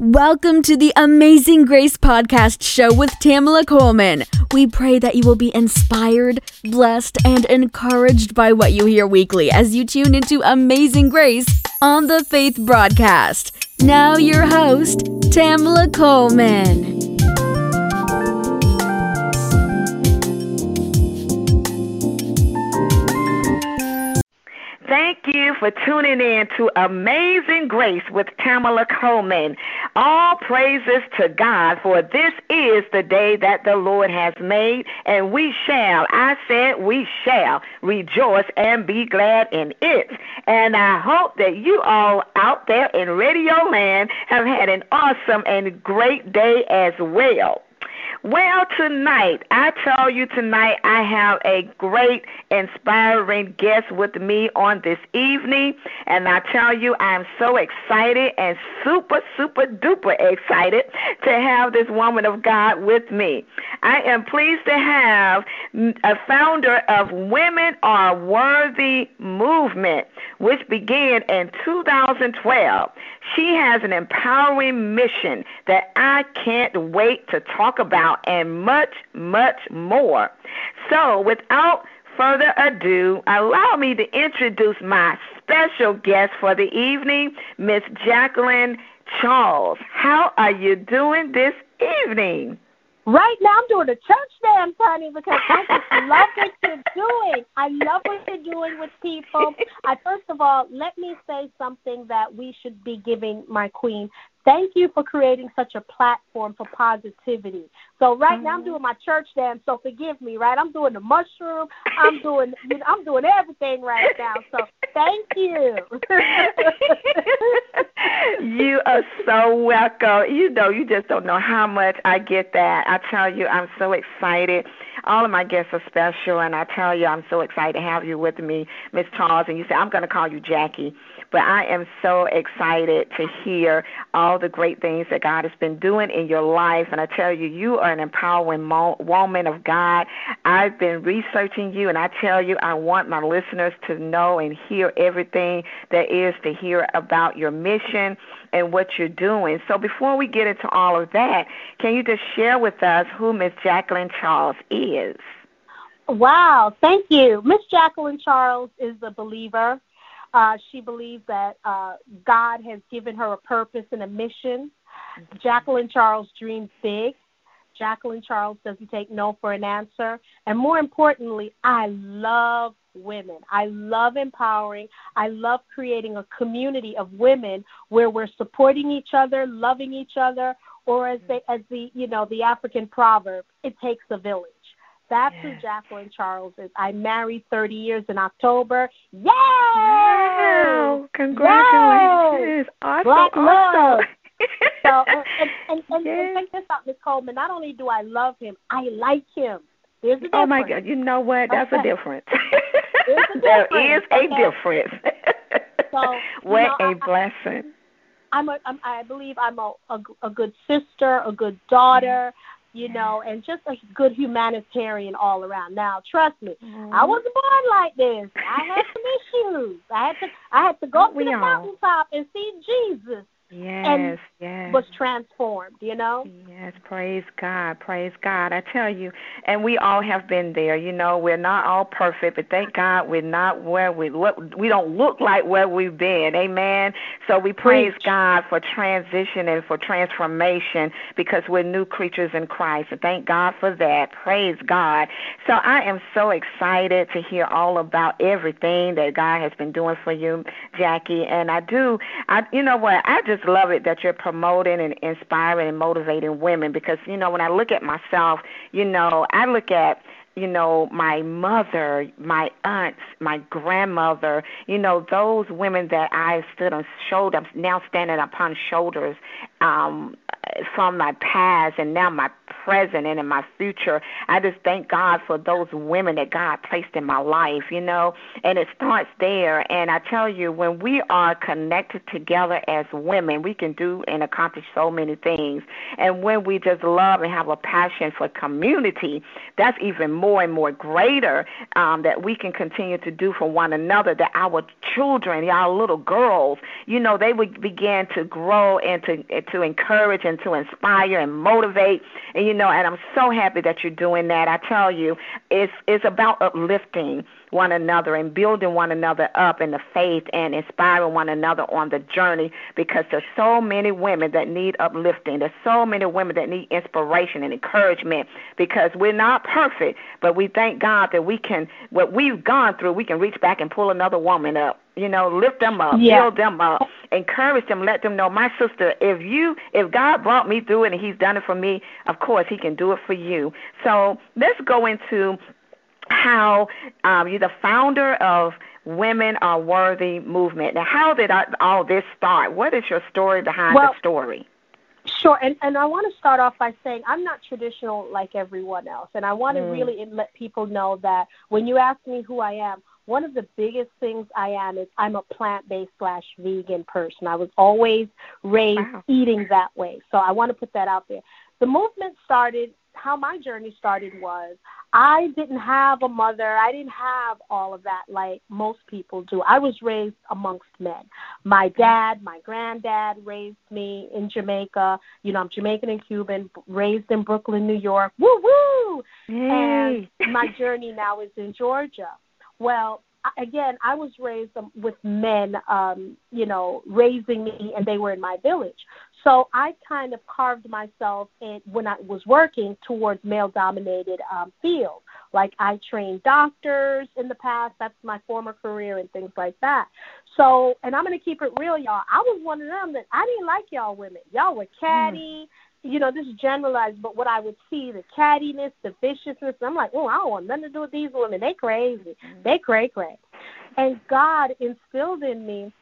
Welcome to the Amazing Grace Podcast Show with Tamala Coleman. We pray that you will be inspired, blessed, and encouraged by what you hear weekly as you tune into Amazing Grace on the Faith Broadcast. Now, your host, Tamala Coleman. Thank you for tuning in to Amazing Grace with Tamala Coleman. All praises to God, for this is the day that the Lord has made, and we shall, I said we shall, rejoice and be glad in it. And I hope that you all out there in Radio Land have had an awesome and great day as well. Well, tonight, I tell you tonight, I have a great, inspiring guest with me on this evening. And I tell you, I'm so excited and super, super duper excited to have this woman of God with me. I am pleased to have a founder of Women Are Worthy movement, which began in 2012. She has an empowering mission that I can't wait to talk about and much, much more. So, without further ado, allow me to introduce my special guest for the evening, Miss Jacqueline Charles. How are you doing this evening? Right now, I'm doing a church dance, honey, because I just love what you're doing. I love what you're doing with people. I first of all, let me say something that we should be giving my queen. Thank you for creating such a platform for positivity. So right now I'm mm-hmm. doing my church dance, so forgive me, right? I'm doing the mushroom. I'm doing you know, I'm doing everything right now. So thank you. you are so welcome. You know, you just don't know how much I get that. I tell you, I'm so excited. All of my guests are special, and I tell you, I'm so excited to have you with me, Miss Charles. And you say I'm going to call you Jackie but I am so excited to hear all the great things that God has been doing in your life. And I tell you, you are an empowering woman of God. I've been researching you, and I tell you, I want my listeners to know and hear everything there is to hear about your mission and what you're doing. So before we get into all of that, can you just share with us who Miss Jacqueline Charles is? Wow, thank you. Miss Jacqueline Charles is a believer. Uh, she believes that uh, God has given her a purpose and a mission. Mm-hmm. Jacqueline Charles dreams big. Jacqueline Charles doesn't take no for an answer. And more importantly, I love women. I love empowering. I love creating a community of women where we're supporting each other, loving each other, or as they, as the you know the African proverb, it takes a village. That's who Jacqueline Charles is. I married 30 years in October. Yay! Wow! Congratulations! Yay! Awesome! Black love. so, and, and, and, and, yes. and check this out, Miss Coleman. Not only do I love him, I like him. There's a difference. Oh my God! You know what? That's okay. a difference. a difference, is a okay? difference. so, what know, a I, blessing! I'm a, I'm, I believe I'm a, a, a good sister, a good daughter you know, and just a good humanitarian all around. Now, trust me, mm-hmm. I wasn't born like this. I had some issues. I had to I had to go up to the mountaintop and see Jesus. Yes, and yes. was transformed, you know? Yes, praise God, praise God. I tell you, and we all have been there, you know, we're not all perfect, but thank God we're not where we look we don't look like where we've been. Amen. So we praise Preach. God for transition and for transformation because we're new creatures in Christ. Thank God for that. Praise God. So I am so excited to hear all about everything that God has been doing for you, Jackie. And I do I you know what, I just just love it that you're promoting and inspiring and motivating women because you know when I look at myself, you know, I look at you know, my mother, my aunts, my grandmother, you know, those women that I stood on shoulders, now standing upon shoulders, um, from my past and now my present and in my future. I just thank God for those women that God placed in my life, you know, and it starts there. And I tell you, when we are connected together as women, we can do and accomplish so many things. And when we just love and have a passion for community, that's even more and more greater um, that we can continue to do for one another, that our children, our little girls, you know, they would begin to grow and to, to encourage and to inspire and motivate. And, you know, and I'm so happy that you're doing that. I tell you, it's it's about uplifting one another and building one another up in the faith and inspiring one another on the journey because there's so many women that need uplifting. There's so many women that need inspiration and encouragement because we're not perfect, but we thank God that we can what we've gone through, we can reach back and pull another woman up you know lift them up yeah. build them up encourage them let them know my sister if you if god brought me through it and he's done it for me of course he can do it for you so let's go into how um, you're the founder of Women Are Worthy movement. Now, how did I, all this start? What is your story behind well, the story? Sure, and and I want to start off by saying I'm not traditional like everyone else, and I want to mm. really let people know that when you ask me who I am, one of the biggest things I am is I'm a plant-based slash vegan person. I was always raised wow. eating that way, so I want to put that out there. The movement started how my journey started was I didn't have a mother. I didn't have all of that like most people do. I was raised amongst men. My dad, my granddad raised me in Jamaica. You know, I'm Jamaican and Cuban, raised in Brooklyn, New York. Woo woo! And my journey now is in Georgia. Well, again, I was raised um, with men, um, you know, raising me, and they were in my village. So I kind of carved myself in when I was working towards male-dominated um, fields. Like I trained doctors in the past. That's my former career and things like that. So, and I'm gonna keep it real, y'all. I was one of them that I didn't like y'all women. Y'all were catty. Mm you know, this is generalized, but what I would see, the cattiness, the viciousness, I'm like, oh, I don't want nothing to do with these women. They crazy. They cray cray. And God instilled in me,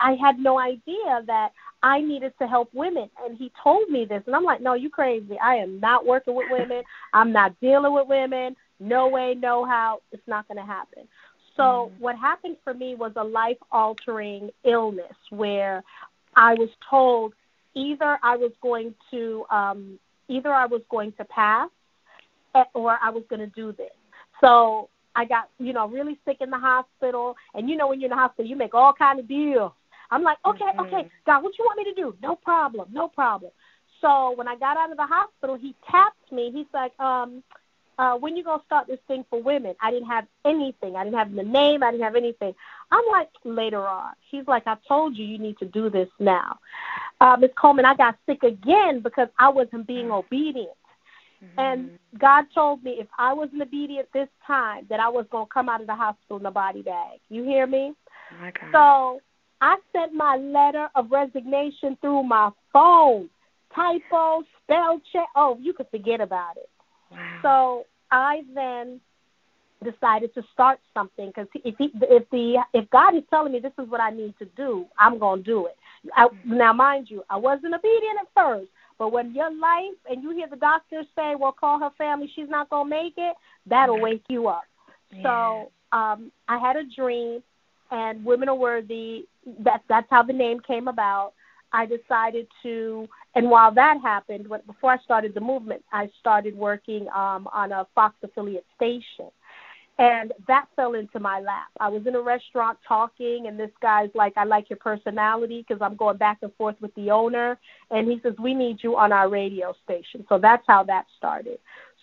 I had no idea that I needed to help women. And he told me this. And I'm like, no, you crazy. I am not working with women. I'm not dealing with women. No way, no how. It's not going to happen. So, mm what happened for me was a life altering illness where I was told either I was going to um, either I was going to pass eh, or I was going to do this. So I got you know really sick in the hospital, and you know when you're in the hospital, you make all kind of deals. I'm like, okay, mm-hmm. okay, God, what you want me to do? No problem, no problem. So when I got out of the hospital, he tapped me. He's like, um, uh, when you gonna start this thing for women? I didn't have anything. I didn't have the name. I didn't have anything. I'm like later on. He's like, I told you you need to do this now. Uh, Ms. Coleman, I got sick again because I wasn't being obedient. Mm-hmm. And God told me if I wasn't obedient this time, that I was gonna come out of the hospital in a body bag. You hear me? Oh so I sent my letter of resignation through my phone. Typo, spell check. Oh, you could forget about it. Wow. So I then decided to start something because if he, if the if God is telling me this is what I need to do, I'm gonna do it. I, now, mind you, I wasn't obedient at first, but when your life and you hear the doctors say, "Well, call her family, she's not gonna make it," that'll wake you up. Yeah. So um, I had a dream, and Women Are Worthy. That's that's how the name came about. I decided to, and while that happened, when, before I started the movement, I started working um, on a Fox affiliate station. And that fell into my lap. I was in a restaurant talking, and this guy's like, I like your personality because I'm going back and forth with the owner. And he says, We need you on our radio station. So that's how that started.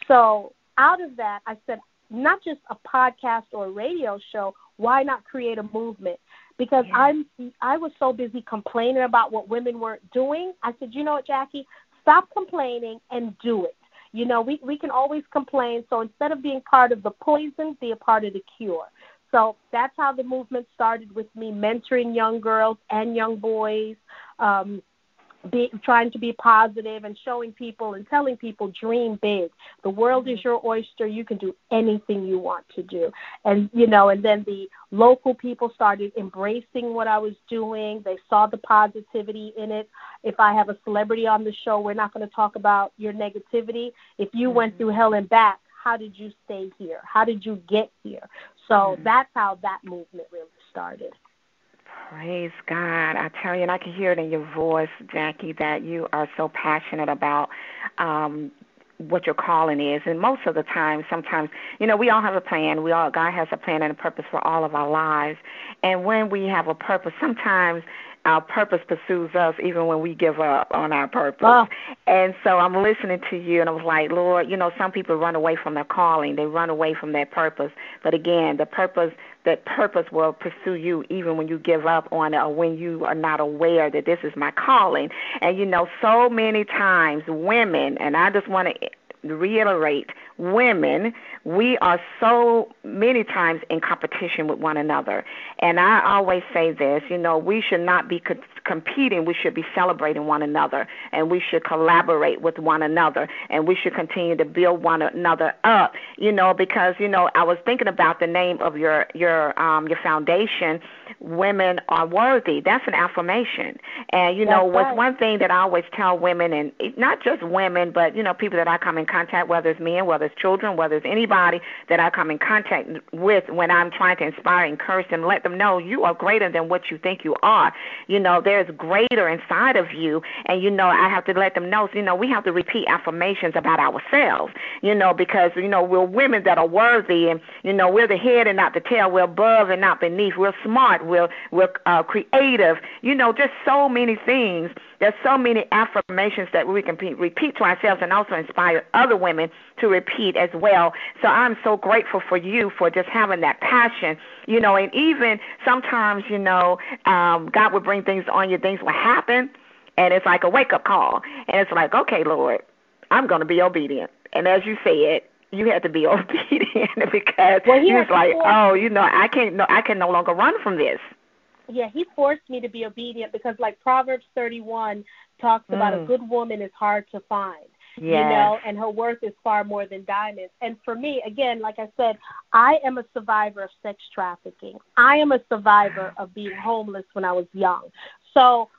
So out of that, I said, not just a podcast or a radio show, why not create a movement? Because yeah. I'm I was so busy complaining about what women weren't doing. I said, you know what, Jackie, stop complaining and do it. You know, we we can always complain. So instead of being part of the poison, be a part of the cure. So that's how the movement started with me mentoring young girls and young boys. Um, be, trying to be positive and showing people and telling people dream big. The world is your oyster. You can do anything you want to do. And you know, and then the local people started embracing what I was doing. They saw the positivity in it. If I have a celebrity on the show, we're not going to talk about your negativity. If you mm-hmm. went through hell and back, how did you stay here? How did you get here? So mm-hmm. that's how that movement really started. Praise God. I tell you, and I can hear it in your voice, Jackie, that you are so passionate about um what your calling is. And most of the time sometimes you know we all have a plan. We all god has a plan and a purpose for all of our lives. And when we have a purpose sometimes our purpose pursues us even when we give up on our purpose. Oh. And so I'm listening to you and I was like, Lord, you know, some people run away from their calling, they run away from their purpose. But again, the purpose that purpose will pursue you even when you give up on it or when you are not aware that this is my calling. And you know, so many times women and I just want to reiterate women, we are so many times in competition with one another. And I always say this, you know, we should not be competing, we should be celebrating one another, and we should collaborate with one another, and we should continue to build one another up, you know, because, you know, I was thinking about the name of your your um your foundation, Women Are Worthy. That's an affirmation. And you That's know, right. one thing that I always tell women and not just women, but you know, people that I come in contact whether it's men, whether it's children, whether it's anybody that I come in contact with when I'm trying to inspire, encourage them, let them know you are greater than what you think you are. You know, there's greater inside of you, and you know, I have to let them know. You know, we have to repeat affirmations about ourselves. You know, because you know we're women that are worthy, and you know we're the head and not the tail. We're above and not beneath. We're smart. We're we're uh, creative. You know, just so many things there's so many affirmations that we can repeat to ourselves and also inspire other women to repeat as well. So I'm so grateful for you for just having that passion, you know, and even sometimes, you know, um, God would bring things on you, things will happen, and it's like a wake up call. And it's like, okay, Lord, I'm going to be obedient. And as you said, you had to be obedient because well, he was like, oh, you know, I can't, no, I can no longer run from this yeah, he forced me to be obedient because like Proverbs 31 talks about mm. a good woman is hard to find. Yes. You know, and her worth is far more than diamonds. And for me, again, like I said, I am a survivor of sex trafficking. I am a survivor of being homeless when I was young. So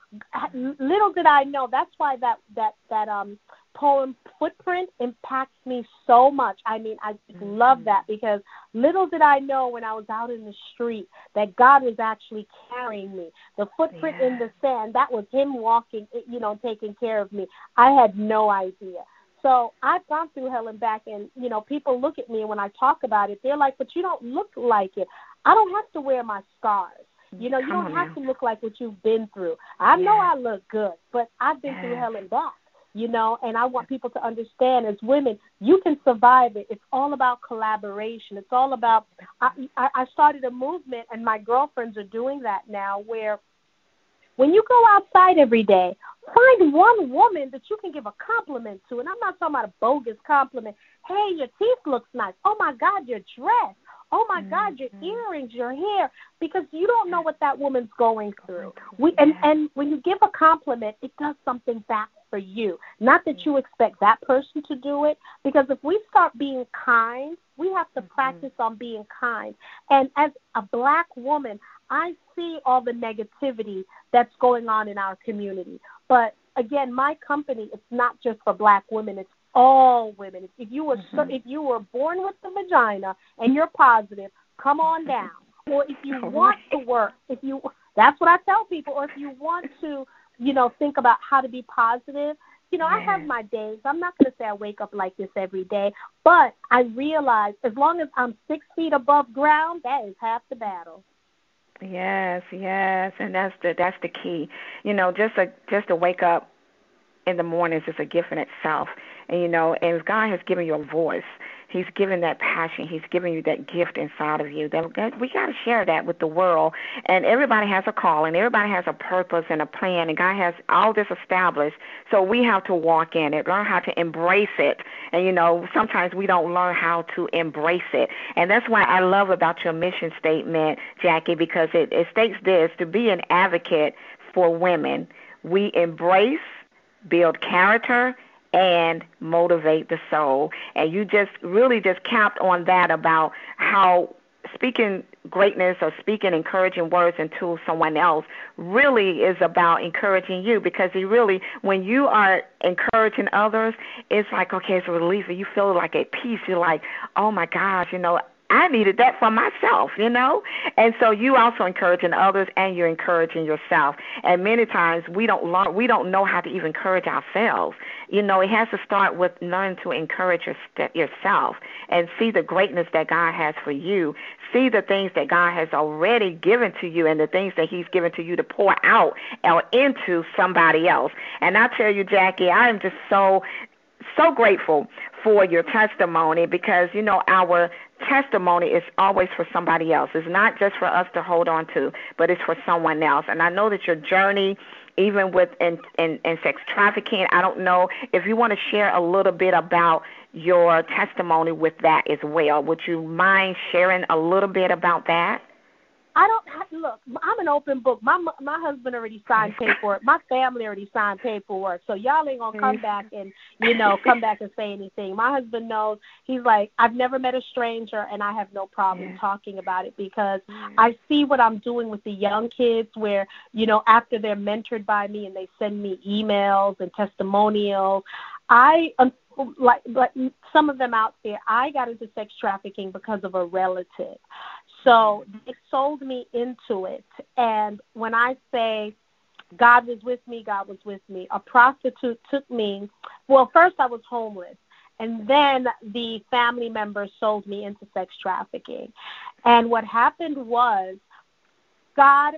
little did I know that's why that that that um poem footprint impacts me so much. I mean, I just mm-hmm. love that because little did I know when I was out in the street that God was actually carrying me. The footprint yeah. in the sand, that was Him walking, you know, taking care of me. I had no idea. So I've gone through hell and back, and you know, people look at me when I talk about it, they're like, "But you don't look like it." I don't have to wear my scars. You know, you don't have to look like what you've been through. I yeah. know I look good, but I've been yeah. through hell and back you know, and I want people to understand as women, you can survive it. It's all about collaboration. It's all about, I, I started a movement, and my girlfriends are doing that now where when you go outside every day, find one woman that you can give a compliment to. And I'm not talking about a bogus compliment. Hey, your teeth looks nice. Oh my God, your dress. Oh my mm-hmm. God, your earrings, your hair, because you don't know what that woman's going through. We and and when you give a compliment, it does something back for you. Not that you expect that person to do it, because if we start being kind, we have to mm-hmm. practice on being kind. And as a black woman, I see all the negativity that's going on in our community. But again, my company, it's not just for black women, it's all women. If you were mm-hmm. if you were born with the vagina and you're positive, come on down. Or if you want to work, if you that's what I tell people. Or if you want to you know, think about how to be positive. You know, yeah. I have my days. I'm not going to say I wake up like this every day, but I realize as long as I'm six feet above ground, that is half the battle. Yes, yes, and that's the that's the key. You know, just a just to wake up in the mornings is a gift in itself. And you know, and God has given you a voice. He's given that passion. He's given you that gift inside of you. That, that we got to share that with the world. And everybody has a call, and everybody has a purpose and a plan. And God has all this established. So we have to walk in it, learn how to embrace it. And you know, sometimes we don't learn how to embrace it. And that's why I love about your mission statement, Jackie, because it, it states this: to be an advocate for women we embrace, build character, and motivate the soul. And you just really just capped on that about how speaking greatness or speaking encouraging words into someone else really is about encouraging you. Because he really when you are encouraging others it's like okay it's a relief you feel like at peace. You're like oh my gosh you know I needed that for myself, you know? And so you also encouraging others and you're encouraging yourself. And many times we don't learn we don't know how to even encourage ourselves. You know, it has to start with learning to encourage your, yourself and see the greatness that God has for you. See the things that God has already given to you and the things that He's given to you to pour out or into somebody else. And I tell you, Jackie, I am just so so grateful for your testimony because you know our testimony is always for somebody else. It's not just for us to hold on to, but it's for someone else. And I know that your journey even with in, in, in sex trafficking. I don't know if you want to share a little bit about your testimony with that as well. Would you mind sharing a little bit about that? I don't have, look. I'm an open book. My my husband already signed paperwork. My family already signed paperwork. So y'all ain't gonna come back and you know come back and say anything. My husband knows. He's like, I've never met a stranger, and I have no problem yeah. talking about it because yeah. I see what I'm doing with the young kids. Where you know after they're mentored by me and they send me emails and testimonials, I um, like like some of them out there. I got into sex trafficking because of a relative. So they sold me into it. And when I say God was with me, God was with me, a prostitute took me. Well, first I was homeless. And then the family members sold me into sex trafficking. And what happened was, God,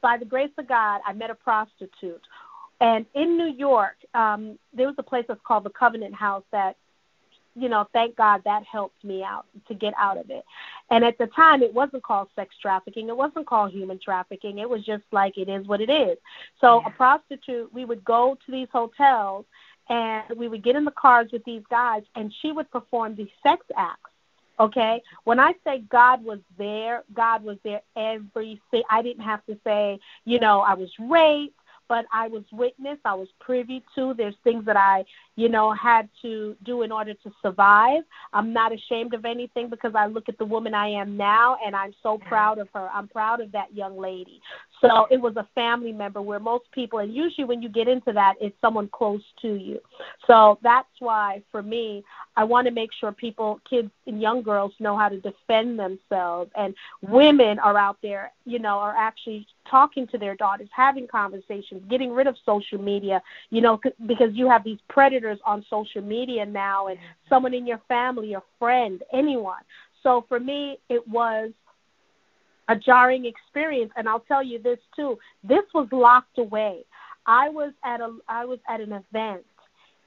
by the grace of God, I met a prostitute. And in New York, um, there was a place that's called the Covenant House that you know, thank God that helped me out to get out of it. And at the time, it wasn't called sex trafficking. It wasn't called human trafficking. It was just like it is what it is. So, yeah. a prostitute, we would go to these hotels and we would get in the cars with these guys, and she would perform these sex acts. Okay, when I say God was there, God was there every. I didn't have to say, you know, I was raped but I was witness, I was privy to. There's things that I, you know, had to do in order to survive. I'm not ashamed of anything because I look at the woman I am now and I'm so proud of her. I'm proud of that young lady. So it was a family member where most people, and usually when you get into that, it's someone close to you. So that's why, for me, I want to make sure people, kids and young girls, know how to defend themselves. And women are out there, you know, are actually talking to their daughters, having conversations, getting rid of social media, you know, because you have these predators on social media now, and someone in your family, a friend, anyone. So for me, it was a jarring experience and I'll tell you this too. This was locked away. I was at a I was at an event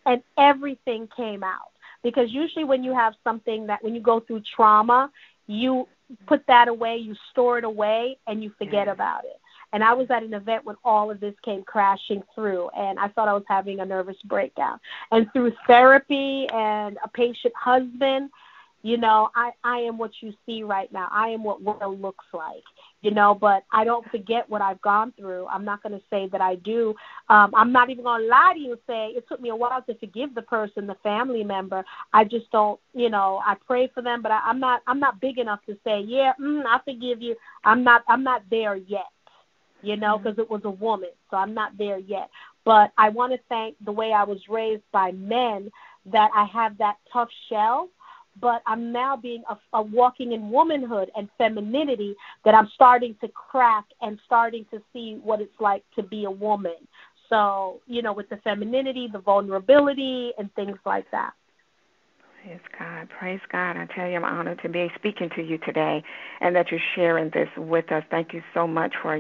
and everything came out because usually when you have something that when you go through trauma, you put that away, you store it away and you forget about it. And I was at an event when all of this came crashing through, and I thought I was having a nervous breakdown. And through therapy and a patient husband, you know, I, I am what you see right now. I am what well looks like, you know, but I don't forget what I've gone through. I'm not going to say that I do. Um, I'm not even going to lie to you and say it took me a while to forgive the person, the family member. I just don't, you know, I pray for them, but I, I'm not, I'm not big enough to say, yeah, mm, I forgive you. I'm not, I'm not there yet, you know, because mm-hmm. it was a woman, so I'm not there yet. But I want to thank the way I was raised by men that I have that tough shell but I'm now being a, a walking in womanhood and femininity that I'm starting to crack and starting to see what it's like to be a woman. So, you know, with the femininity, the vulnerability, and things like that. Praise God. Praise God. I tell you, I'm honored to be speaking to you today and that you're sharing this with us. Thank you so much for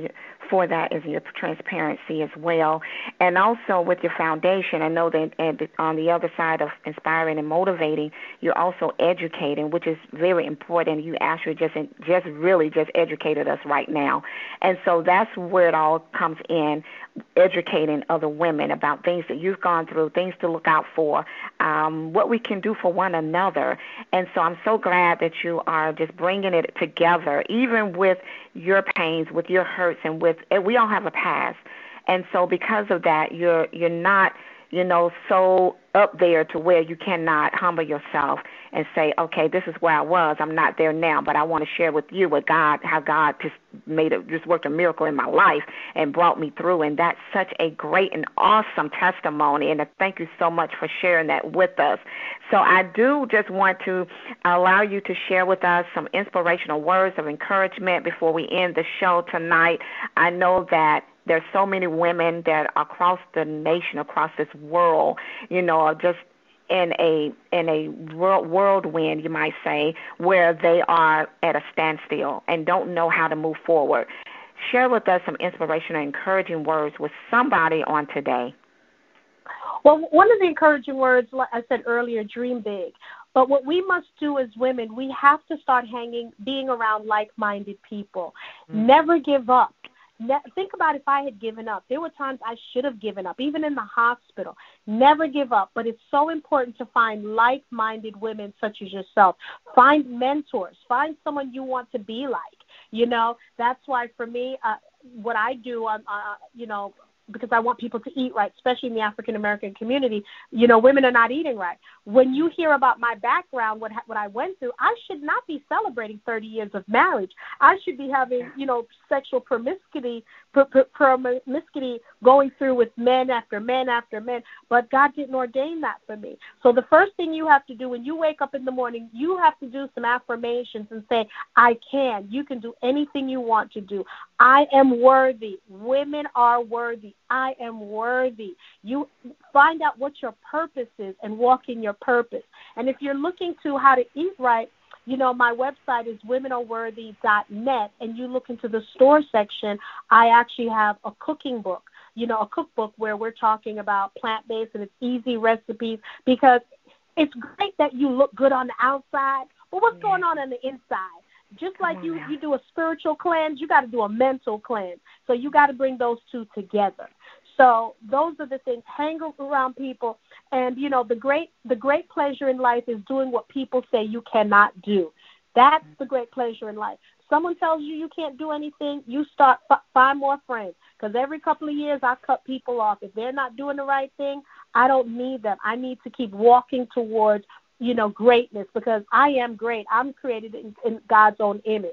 for that is your transparency as well. And also with your foundation, I know that on the other side of inspiring and motivating, you're also educating, which is very important. You actually just just really just educated us right now. And so that's where it all comes in, educating other women about things that you've gone through, things to look out for, um, what we can do for one another. And so I'm so glad that you are just bringing it together, even with your pains, with your hurts, and with we all have a past. And so because of that, you're you're not you know, so up there to where you cannot humble yourself and say, okay, this is where I was. I'm not there now, but I want to share with you what God, how God just made it, just worked a miracle in my life and brought me through. And that's such a great and awesome testimony. And thank you so much for sharing that with us. So I do just want to allow you to share with us some inspirational words of encouragement before we end the show tonight. I know that there's so many women that across the nation, across this world, you know, are just in a in a whirlwind, you might say, where they are at a standstill and don't know how to move forward. Share with us some inspirational, encouraging words with somebody on today. Well, one of the encouraging words, like I said earlier, dream big. But what we must do as women, we have to start hanging, being around like minded people. Mm-hmm. Never give up think about if I had given up. There were times I should have given up, even in the hospital. Never give up. But it's so important to find like minded women such as yourself. Find mentors. Find someone you want to be like. You know, that's why for me, uh, what I do, um, uh, you know, because I want people to eat right, especially in the African American community. You know, women are not eating right. When you hear about my background, what what I went through, I should not be celebrating 30 years of marriage. I should be having, you know, sexual promiscuity, promiscuity going through with men after men after men. But God didn't ordain that for me. So the first thing you have to do when you wake up in the morning, you have to do some affirmations and say, "I can. You can do anything you want to do. I am worthy. Women are worthy. I am worthy. You find out what your purpose is and walk in your purpose. And if you're looking to how to eat right, you know, my website is womenareworthy.net, and you look into the store section, I actually have a cooking book, you know, a cookbook where we're talking about plant based and it's easy recipes because it's great that you look good on the outside, but what's going on on the inside? Just like you you do a spiritual cleanse, you got to do a mental cleanse. So you got to bring those two together. So those are the things. Hang around people, and you know the great the great pleasure in life is doing what people say you cannot do. That's the great pleasure in life. Someone tells you you can't do anything, you start f- find more friends. Because every couple of years I cut people off. If they're not doing the right thing, I don't need them. I need to keep walking towards you know, greatness because I am great. I'm created in, in God's own image.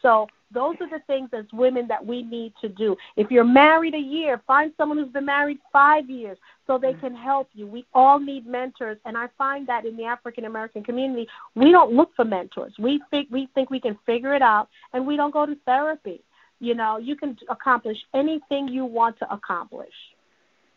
So those are the things as women that we need to do. If you're married a year, find someone who's been married five years so they can help you. We all need mentors, and I find that in the African American community, we don't look for mentors. We think we think we can figure it out, and we don't go to therapy. You know, you can accomplish anything you want to accomplish.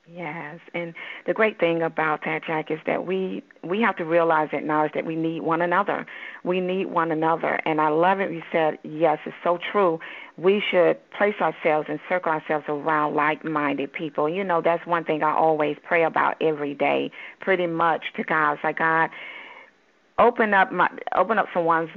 Yes, and the great thing about that, Jack, is that we we have to realize and acknowledge that we need one another. We need one another, and I love it. You said yes, it's so true. We should place ourselves and circle ourselves around like-minded people. You know, that's one thing I always pray about every day, pretty much to God. It's like God, open up my open up someone's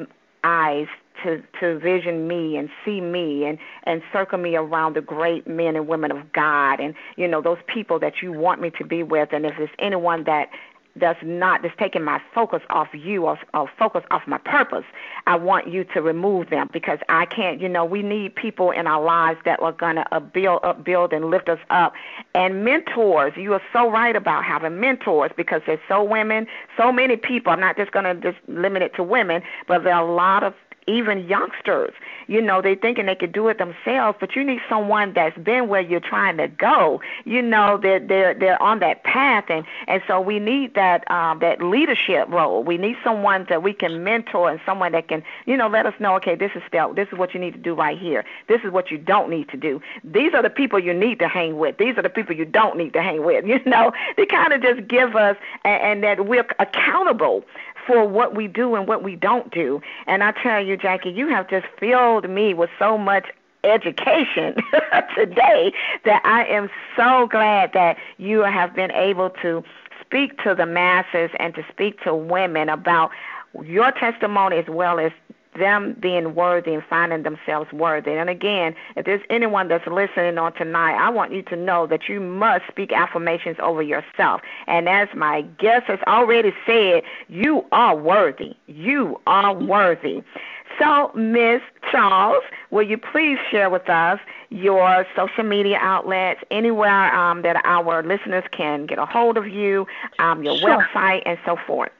eyes to to vision me and see me and and circle me around the great men and women of God and you know those people that you want me to be with. And if there's anyone that does not that's taking my focus off you or, or focus off my purpose i want you to remove them because i can't you know we need people in our lives that are to uh, build up build and lift us up. And mentors you are so right about having mentors because there's so women so many people i'm not just to just limit it to women but there are a lot of even youngsters. You know, they thinking they could do it themselves, but you need someone that's been where you're trying to go. You know, they're they're they're on that path, and and so we need that um, that leadership role. We need someone that we can mentor and someone that can you know let us know, okay, this is step, this is what you need to do right here. This is what you don't need to do. These are the people you need to hang with. These are the people you don't need to hang with. You know, they kind of just give us and, and that we're accountable for what we do and what we don't do. And I tell you, Jackie, you have just filled me with so much education today that I am so glad that you have been able to speak to the masses and to speak to women about your testimony as well as them being worthy and finding themselves worthy. And again, if there's anyone that's listening on tonight, I want you to know that you must speak affirmations over yourself. And as my guest has already said, you are worthy. You are worthy. So, Miss Charles, will you please share with us your social media outlets, anywhere um, that our listeners can get a hold of you, um, your sure. website, and so forth?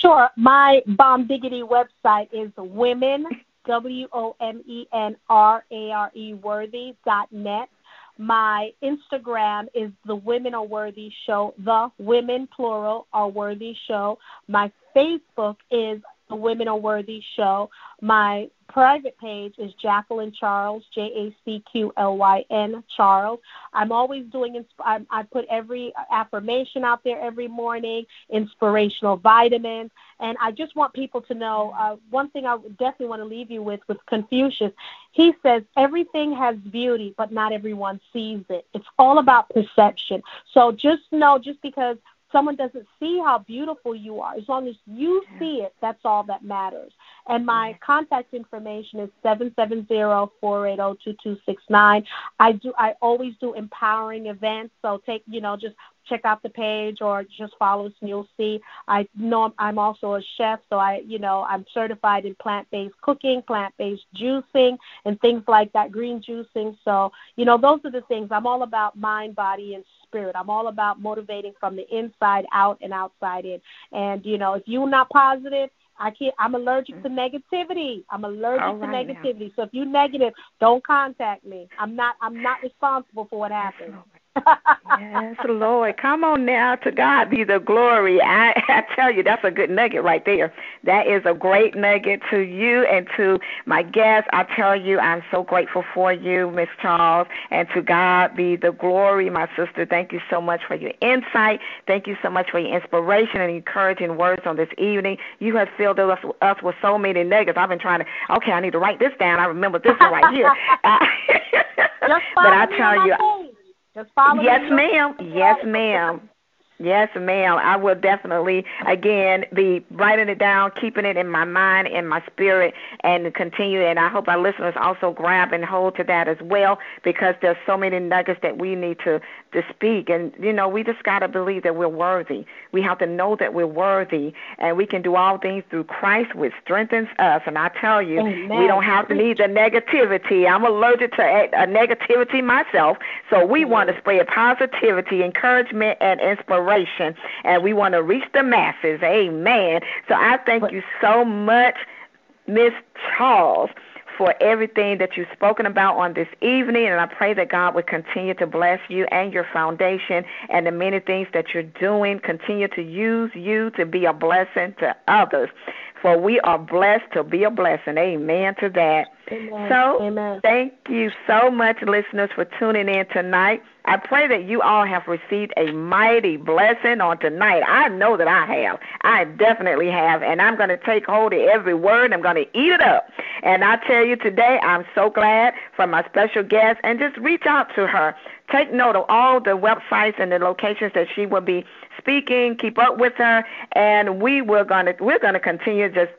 Sure. My Bomb Diggity website is women, W O M E N R A R E worthy dot net. My Instagram is the Women Are Worthy Show, the Women plural are Worthy Show. My Facebook is the Women Are Worthy Show. My private page is Jacqueline Charles, J A C Q L Y N Charles. I'm always doing, I, put every affirmation out there every morning, inspirational vitamins. And I just want people to know uh, one thing I definitely want to leave you with with Confucius. He says, everything has beauty, but not everyone sees it. It's all about perception. So just know, just because someone doesn't see how beautiful you are. As long as you see it, that's all that matters. And my contact information is seven seven zero four eight zero two two six nine. I do. I always do empowering events. So take you know just check out the page or just follow us and you'll see. I know I'm also a chef, so I, you know, I'm certified in plant-based cooking, plant-based juicing, and things like that, green juicing. So, you know, those are the things. I'm all about mind, body, and spirit. I'm all about motivating from the inside out and outside in. And, you know, if you're not positive, I can't. I'm allergic to negativity. I'm allergic to negativity. Now. So if you're negative, don't contact me. I'm not. I'm not responsible for what happens yes, Lord. Come on now. To God be the glory. I, I tell you, that's a good nugget right there. That is a great nugget to you and to my guests. I tell you, I'm so grateful for you, Miss Charles. And to God be the glory, my sister. Thank you so much for your insight. Thank you so much for your inspiration and encouraging words on this evening. You have filled us, us with so many nuggets. I've been trying to, okay, I need to write this down. I remember this one right here. but I tell you, just follow Yes, ma'am. Yes, ma'am. Yes, ma'am. I will definitely, again, be writing it down, keeping it in my mind, in my spirit, and continue. And I hope our listeners also grab and hold to that as well, because there's so many nuggets that we need to to speak. And you know, we just gotta believe that we're worthy. We have to know that we're worthy, and we can do all things through Christ, which strengthens us. And I tell you, Amen. we don't have to need the negativity. I'm allergic to a, a negativity myself, so we want to spread positivity, encouragement, and inspiration generation, and we want to reach the masses. Amen. So I thank you so much, Miss Charles for everything that you've spoken about on this evening. And I pray that God would continue to bless you and your foundation and the many things that you're doing. Continue to use you to be a blessing to others. For we are blessed to be a blessing. Amen to that. Amen. So, Amen. thank you so much, listeners, for tuning in tonight. I pray that you all have received a mighty blessing on tonight. I know that I have. I definitely have. And I'm going to take hold of every word. I'm going to eat it up. And I tell you today, I'm so glad for my special guest. And just reach out to her. Take note of all the websites and the locations that she will be speaking. Keep up with her. And we were to, we're to continue just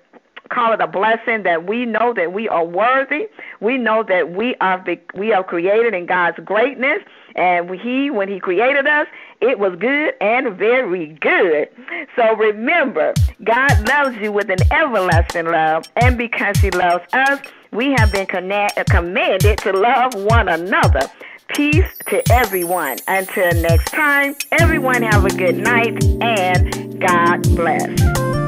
call it a blessing that we know that we are worthy. We know that we are we are created in God's greatness, and He, when He created us, it was good and very good. So remember, God loves you with an everlasting love, and because He loves us, we have been commanded to love one another. Peace to everyone. Until next time, everyone have a good night and God bless.